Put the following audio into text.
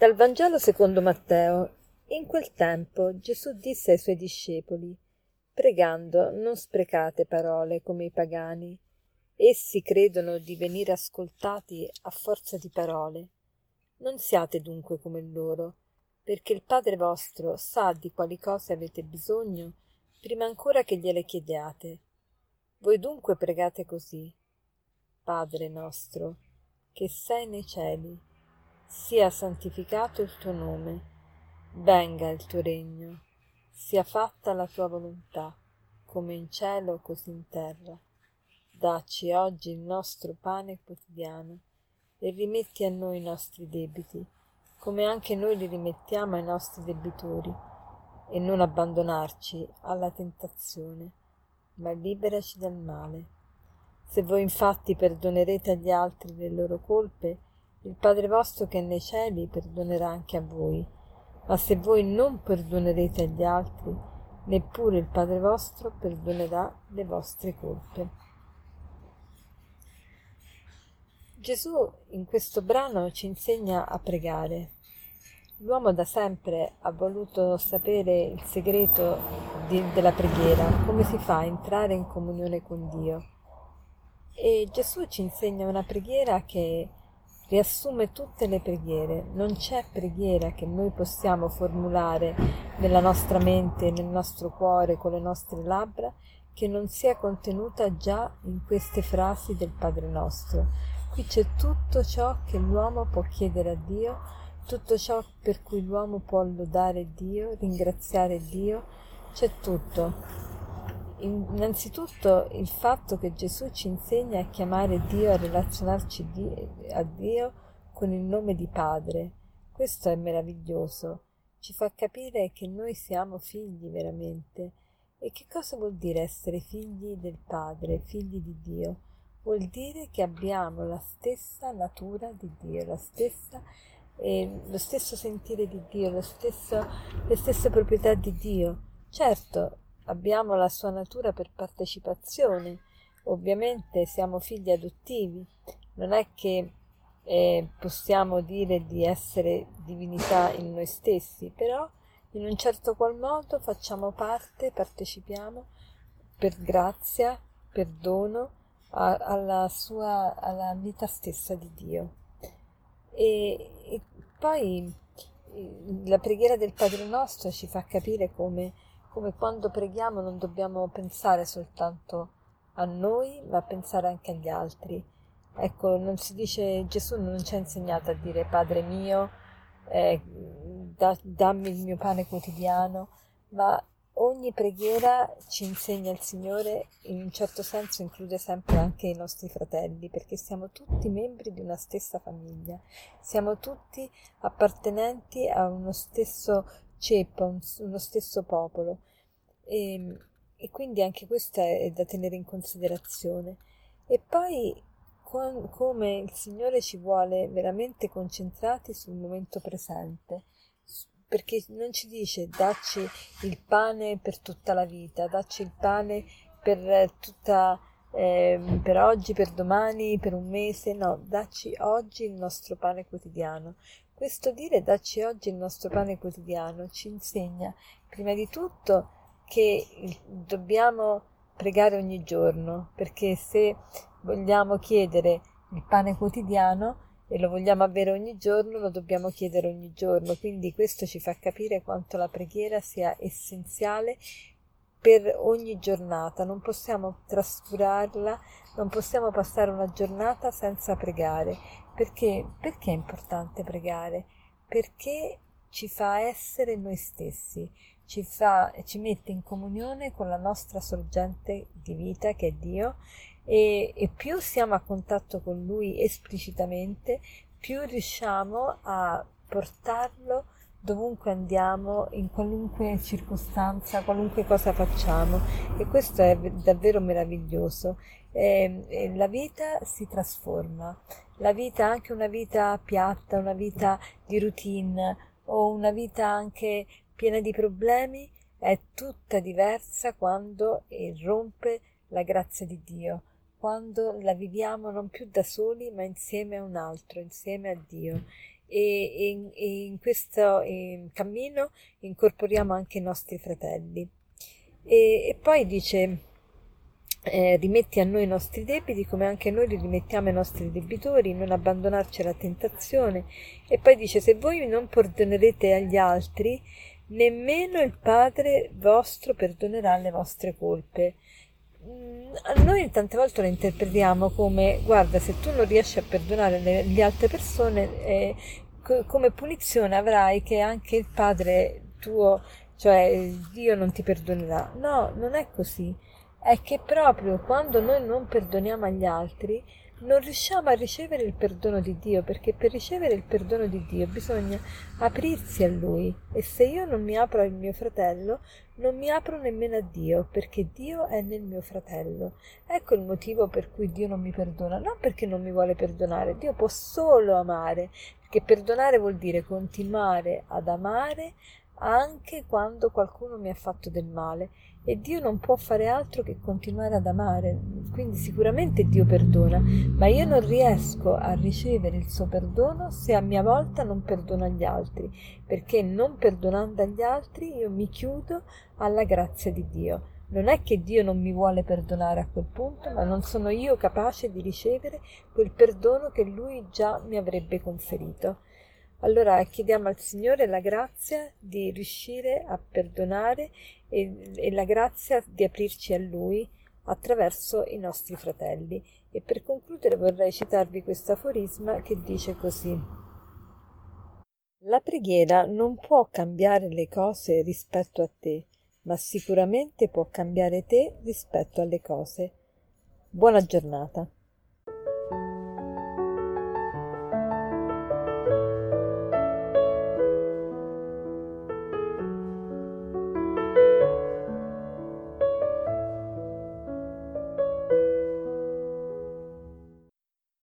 Dal Vangelo secondo Matteo. In quel tempo Gesù disse ai suoi discepoli, pregando, non sprecate parole come i pagani. Essi credono di venire ascoltati a forza di parole. Non siate dunque come loro, perché il Padre vostro sa di quali cose avete bisogno prima ancora che gliele chiediate. Voi dunque pregate così. Padre nostro, che sei nei cieli sia santificato il tuo nome, venga il tuo regno, sia fatta la tua volontà, come in cielo così in terra. Dacci oggi il nostro pane quotidiano e rimetti a noi i nostri debiti, come anche noi li rimettiamo ai nostri debitori, e non abbandonarci alla tentazione, ma liberaci dal male. Se voi infatti perdonerete agli altri le loro colpe, il Padre vostro che è nei cieli perdonerà anche a voi. Ma se voi non perdonerete agli altri, neppure il Padre vostro perdonerà le vostre colpe. Gesù in questo brano ci insegna a pregare. L'uomo da sempre ha voluto sapere il segreto di, della preghiera, come si fa a entrare in comunione con Dio. E Gesù ci insegna una preghiera che riassume tutte le preghiere. Non c'è preghiera che noi possiamo formulare nella nostra mente, nel nostro cuore, con le nostre labbra, che non sia contenuta già in queste frasi del Padre nostro. Qui c'è tutto ciò che l'uomo può chiedere a Dio, tutto ciò per cui l'uomo può lodare Dio, ringraziare Dio, c'è tutto. Innanzitutto il fatto che Gesù ci insegna a chiamare Dio, a relazionarci a Dio con il nome di Padre. Questo è meraviglioso, ci fa capire che noi siamo figli veramente. E che cosa vuol dire essere figli del Padre, figli di Dio? Vuol dire che abbiamo la stessa natura di Dio, la stessa, eh, lo stesso sentire di Dio, stesso, le stesse proprietà di Dio. Certo, abbiamo la sua natura per partecipazione, ovviamente siamo figli adottivi, non è che eh, possiamo dire di essere divinità in noi stessi, però in un certo qual modo facciamo parte, partecipiamo per grazia, per dono a, alla sua alla vita stessa di Dio. E, e poi la preghiera del Padre nostro ci fa capire come come quando preghiamo non dobbiamo pensare soltanto a noi, ma pensare anche agli altri. Ecco, non si dice, Gesù non ci ha insegnato a dire Padre mio, eh, da, dammi il mio pane quotidiano, ma ogni preghiera ci insegna il Signore, in un certo senso include sempre anche i nostri fratelli, perché siamo tutti membri di una stessa famiglia, siamo tutti appartenenti a uno stesso ceppa, uno stesso popolo. E, ehm, e quindi anche questo è da tenere in considerazione. E poi con, come il Signore ci vuole veramente concentrati sul momento presente, perché non ci dice dacci il pane per tutta la vita, dacci il pane per tutta eh, per oggi, per domani, per un mese, no, dacci oggi il nostro pane quotidiano. Questo dire dacci oggi il nostro pane quotidiano ci insegna prima di tutto che dobbiamo pregare ogni giorno, perché se vogliamo chiedere il pane quotidiano e lo vogliamo avere ogni giorno, lo dobbiamo chiedere ogni giorno. Quindi questo ci fa capire quanto la preghiera sia essenziale per ogni giornata, non possiamo trascurarla, non possiamo passare una giornata senza pregare. Perché? Perché è importante pregare? Perché ci fa essere noi stessi, ci, fa, ci mette in comunione con la nostra sorgente di vita che è Dio e, e più siamo a contatto con Lui esplicitamente, più riusciamo a portarlo dovunque andiamo, in qualunque circostanza, qualunque cosa facciamo e questo è davvero meraviglioso. E, e la vita si trasforma, la vita anche una vita piatta, una vita di routine o una vita anche piena di problemi è tutta diversa quando irrompe la grazia di Dio, quando la viviamo non più da soli ma insieme a un altro, insieme a Dio. E, e in questo in cammino incorporiamo anche i nostri fratelli. E, e poi dice, eh, rimetti a noi i nostri debiti come anche noi li rimettiamo ai nostri debitori, non abbandonarci alla tentazione. E poi dice, se voi non perdonerete agli altri, nemmeno il Padre vostro perdonerà le vostre colpe. Mm, noi tante volte lo interpretiamo come guarda se tu non riesci a perdonare le, le altre persone eh, co- come punizione avrai che anche il padre tuo cioè Dio non ti perdonerà. No non è così. È che proprio quando noi non perdoniamo agli altri non riusciamo a ricevere il perdono di Dio, perché per ricevere il perdono di Dio bisogna aprirsi a Lui e se io non mi apro al mio fratello, non mi apro nemmeno a Dio, perché Dio è nel mio fratello. Ecco il motivo per cui Dio non mi perdona, non perché non mi vuole perdonare, Dio può solo amare, perché perdonare vuol dire continuare ad amare anche quando qualcuno mi ha fatto del male e Dio non può fare altro che continuare ad amare, quindi sicuramente Dio perdona, ma io non riesco a ricevere il suo perdono se a mia volta non perdono agli altri, perché non perdonando agli altri io mi chiudo alla grazia di Dio. Non è che Dio non mi vuole perdonare a quel punto, ma non sono io capace di ricevere quel perdono che Lui già mi avrebbe conferito. Allora chiediamo al Signore la grazia di riuscire a perdonare e, e la grazia di aprirci a Lui attraverso i nostri fratelli. E per concludere vorrei citarvi questo aforisma che dice così. La preghiera non può cambiare le cose rispetto a te, ma sicuramente può cambiare te rispetto alle cose. Buona giornata.